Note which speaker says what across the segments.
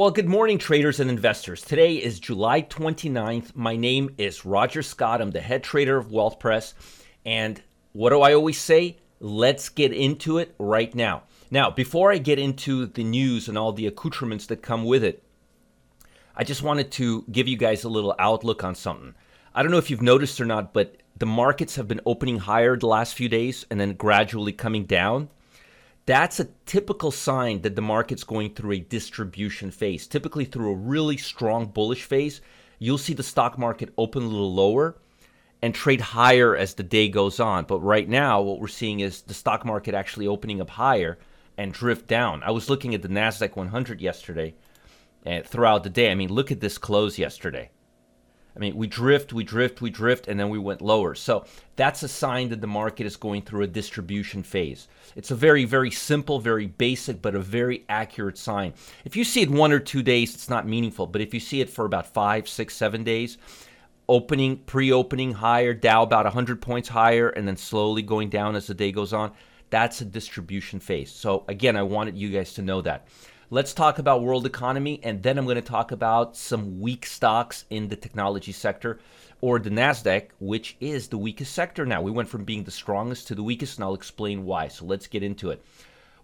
Speaker 1: Well, good morning, traders and investors. Today is July 29th. My name is Roger Scott. I'm the head trader of Wealth Press. And what do I always say? Let's get into it right now. Now, before I get into the news and all the accoutrements that come with it, I just wanted to give you guys a little outlook on something. I don't know if you've noticed or not, but the markets have been opening higher the last few days and then gradually coming down that's a typical sign that the market's going through a distribution phase. Typically, through a really strong bullish phase, you'll see the stock market open a little lower and trade higher as the day goes on. But right now, what we're seeing is the stock market actually opening up higher and drift down. I was looking at the NASDAQ 100 yesterday and throughout the day. I mean, look at this close yesterday. I mean, we drift, we drift, we drift, and then we went lower. So that's a sign that the market is going through a distribution phase. It's a very, very simple, very basic, but a very accurate sign. If you see it one or two days, it's not meaningful. But if you see it for about five, six, seven days, opening, pre opening higher, Dow about 100 points higher, and then slowly going down as the day goes on, that's a distribution phase. So again, I wanted you guys to know that. Let's talk about world economy, and then I'm going to talk about some weak stocks in the technology sector or the NASDAQ, which is the weakest sector now. We went from being the strongest to the weakest, and I'll explain why. So let's get into it.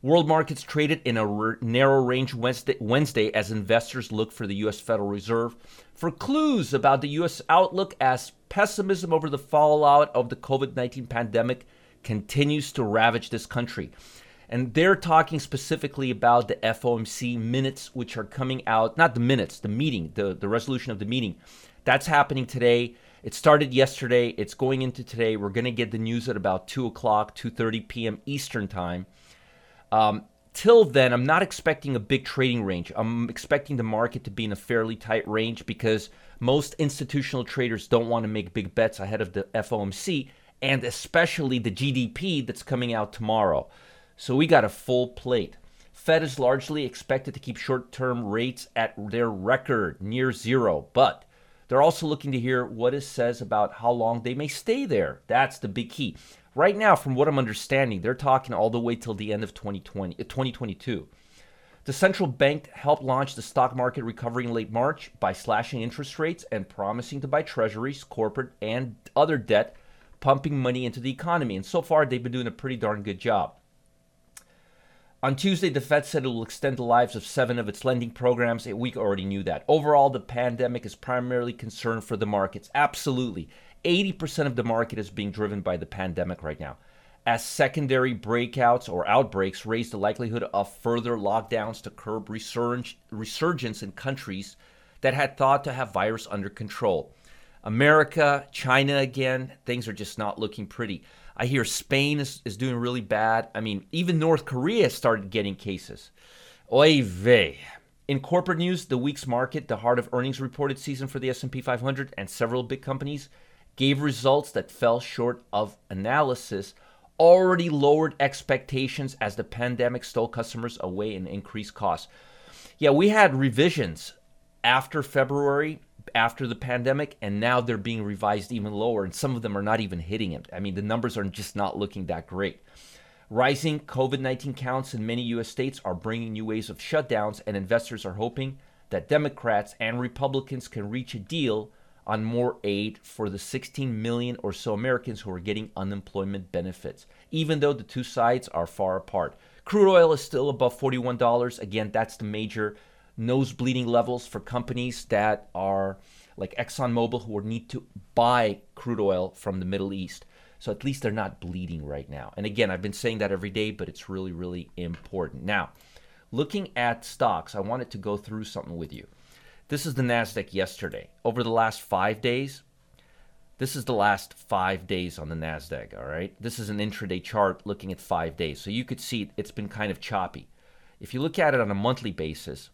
Speaker 1: World markets traded in a narrow range Wednesday, Wednesday as investors look for the U.S. Federal Reserve for clues about the U.S. outlook as pessimism over the fallout of the COVID 19 pandemic continues to ravage this country. And they're talking specifically about the FOMC minutes, which are coming out, not the minutes, the meeting, the, the resolution of the meeting. That's happening today. It started yesterday. It's going into today. We're going to get the news at about 2 o'clock, 2.30 p.m. Eastern Time. Um, till then, I'm not expecting a big trading range. I'm expecting the market to be in a fairly tight range because most institutional traders don't want to make big bets ahead of the FOMC and especially the GDP that's coming out tomorrow. So we got a full plate. Fed is largely expected to keep short term rates at their record near zero, but they're also looking to hear what it says about how long they may stay there. That's the big key. Right now, from what I'm understanding, they're talking all the way till the end of 2020, 2022. Uh, the central bank helped launch the stock market recovery in late March by slashing interest rates and promising to buy treasuries, corporate, and other debt, pumping money into the economy. And so far, they've been doing a pretty darn good job. On Tuesday, the Fed said it will extend the lives of seven of its lending programs. We already knew that. Overall, the pandemic is primarily concerned for the markets. Absolutely. 80% of the market is being driven by the pandemic right now. As secondary breakouts or outbreaks raise the likelihood of further lockdowns to curb resurg- resurgence in countries that had thought to have virus under control. America, China again, things are just not looking pretty. I hear Spain is, is doing really bad. I mean, even North Korea started getting cases. Oy vey. In corporate news, the week's market, the heart of earnings reported season for the S&P 500 and several big companies gave results that fell short of analysis, already lowered expectations as the pandemic stole customers away and increased costs. Yeah, we had revisions after February after the pandemic, and now they're being revised even lower, and some of them are not even hitting it. I mean, the numbers are just not looking that great. Rising COVID 19 counts in many U.S. states are bringing new waves of shutdowns, and investors are hoping that Democrats and Republicans can reach a deal on more aid for the 16 million or so Americans who are getting unemployment benefits, even though the two sides are far apart. Crude oil is still above $41. Again, that's the major nose bleeding levels for companies that are like ExxonMobil who need to buy crude oil from the Middle East. So at least they're not bleeding right now. And again, I've been saying that every day, but it's really, really important. Now, looking at stocks, I wanted to go through something with you. This is the NASDAQ yesterday. Over the last five days, this is the last five days on the NASDAQ, all right? This is an intraday chart looking at five days. So you could see it's been kind of choppy. If you look at it on a monthly basis,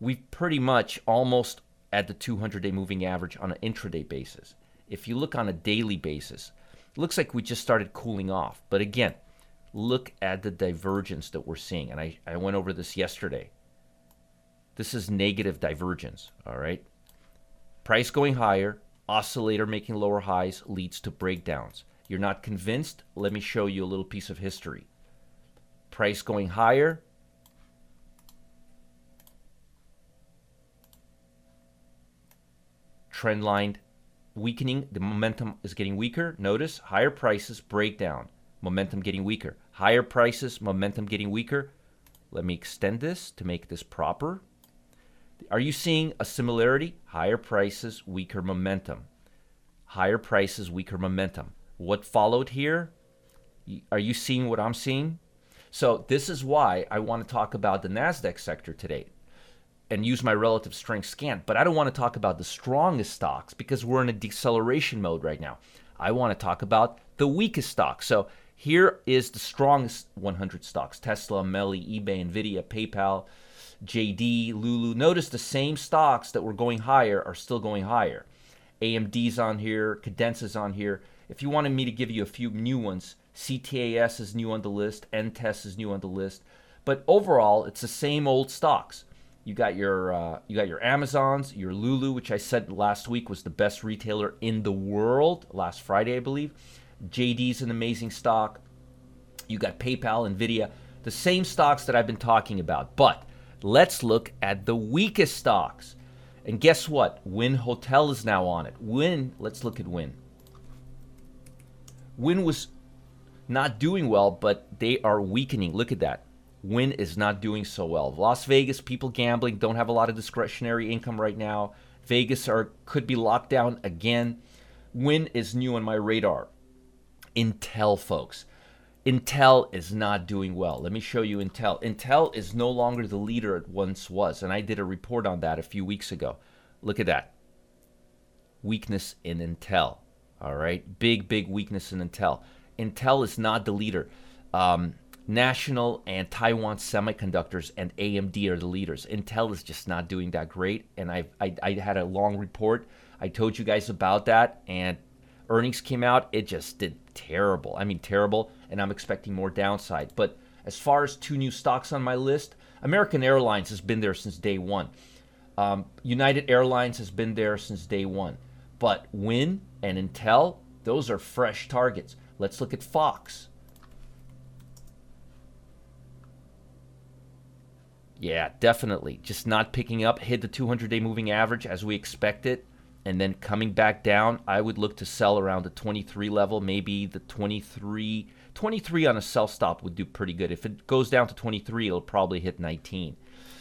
Speaker 1: we've pretty much almost at the 200 day moving average on an intraday basis. If you look on a daily basis, looks like we just started cooling off. But again, look at the divergence that we're seeing. And I, I went over this yesterday. This is negative divergence, all right? Price going higher, oscillator making lower highs leads to breakdowns. You're not convinced? Let me show you a little piece of history. Price going higher, trend line weakening. The momentum is getting weaker. Notice higher prices, breakdown, momentum getting weaker. Higher prices, momentum getting weaker. Let me extend this to make this proper. Are you seeing a similarity? Higher prices, weaker momentum. Higher prices, weaker momentum. What followed here? Are you seeing what I'm seeing? So, this is why I want to talk about the NASDAQ sector today and use my relative strength scan. But I don't want to talk about the strongest stocks because we're in a deceleration mode right now. I want to talk about the weakest stocks. So, here is the strongest 100 stocks Tesla, Meli, eBay, Nvidia, PayPal, JD, Lulu. Notice the same stocks that were going higher are still going higher. AMD's on here, Cadence's on here. If you wanted me to give you a few new ones, CTAS is new on the list, NTES is new on the list. But overall, it's the same old stocks. You got your uh, you got your Amazons, your Lulu, which I said last week was the best retailer in the world last Friday, I believe. JD's an amazing stock. You got PayPal, Nvidia, the same stocks that I've been talking about. But let's look at the weakest stocks. And guess what? Wynn Hotel is now on it. Wynn, let's look at Wynn. Wynn was not doing well, but they are weakening. Look at that. Wynn is not doing so well. Las Vegas, people gambling, don't have a lot of discretionary income right now. Vegas are could be locked down again. Wynn is new on my radar. Intel, folks. Intel is not doing well. Let me show you Intel. Intel is no longer the leader it once was, and I did a report on that a few weeks ago. Look at that. Weakness in Intel. All right. Big, big weakness in Intel. Intel is not the leader. Um, National and Taiwan Semiconductors and AMD are the leaders. Intel is just not doing that great. And I, I, I had a long report. I told you guys about that, and earnings came out, it just did terrible. I mean, terrible, and I'm expecting more downside. But as far as two new stocks on my list, American Airlines has been there since day one. Um, United Airlines has been there since day one. But Wynn and Intel, those are fresh targets. Let's look at Fox. Yeah, definitely. Just not picking up. Hit the 200 day moving average as we expect it, and then coming back down, I would look to sell around the 23 level, maybe the 23 23 on a sell stop would do pretty good. If it goes down to 23, it'll probably hit 19.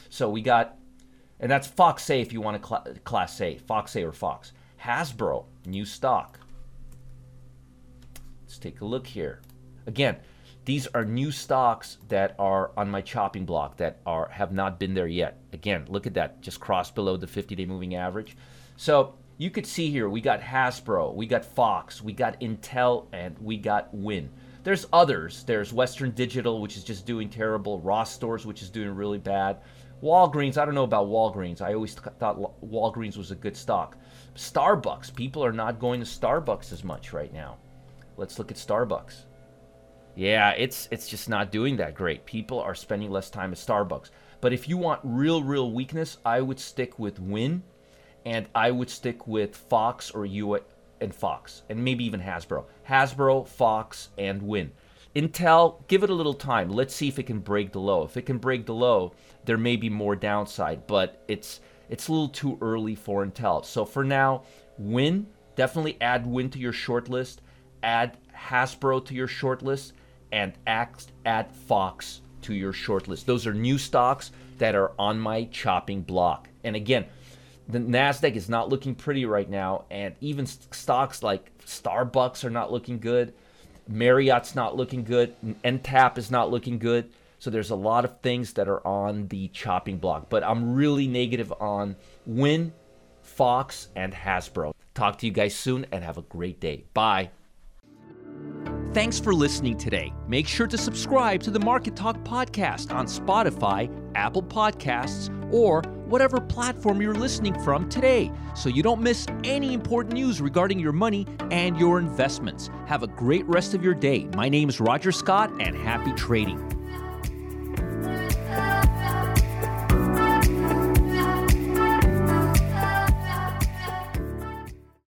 Speaker 1: So we got and that's Fox A if you want to cl- class A, Fox A or Fox. Hasbro, new stock. Let's take a look here. Again, these are new stocks that are on my chopping block that are have not been there yet. Again, look at that, just crossed below the 50-day moving average. So you could see here we got Hasbro, we got Fox, we got Intel, and we got Wynn. There's others. There's Western Digital, which is just doing terrible. Ross Stores, which is doing really bad. Walgreens, I don't know about Walgreens. I always th- thought Walgreens was a good stock. Starbucks, people are not going to Starbucks as much right now. Let's look at Starbucks. Yeah, it's it's just not doing that great. People are spending less time at Starbucks. But if you want real real weakness, I would stick with Wynn, and I would stick with Fox or you and Fox, and maybe even Hasbro. Hasbro, Fox, and Wynn. Intel, give it a little time. Let's see if it can break the low. If it can break the low, there may be more downside, but it's it's a little too early for Intel. So for now, Wynn definitely add Wynn to your short list, add Hasbro to your short list, and add Fox to your short list. Those are new stocks that are on my chopping block. And again, the Nasdaq is not looking pretty right now, and even stocks like Starbucks are not looking good. Marriott's not looking good. NTAP is not looking good. So there's a lot of things that are on the chopping block, but I'm really negative on Wynn, Fox, and Hasbro. Talk to you guys soon and have a great day. Bye.
Speaker 2: Thanks for listening today. Make sure to subscribe to the Market Talk podcast on Spotify, Apple Podcasts, or whatever platform you're listening from today so you don't miss any important news regarding your money and your investments. Have a great rest of your day. My name is Roger Scott, and happy trading.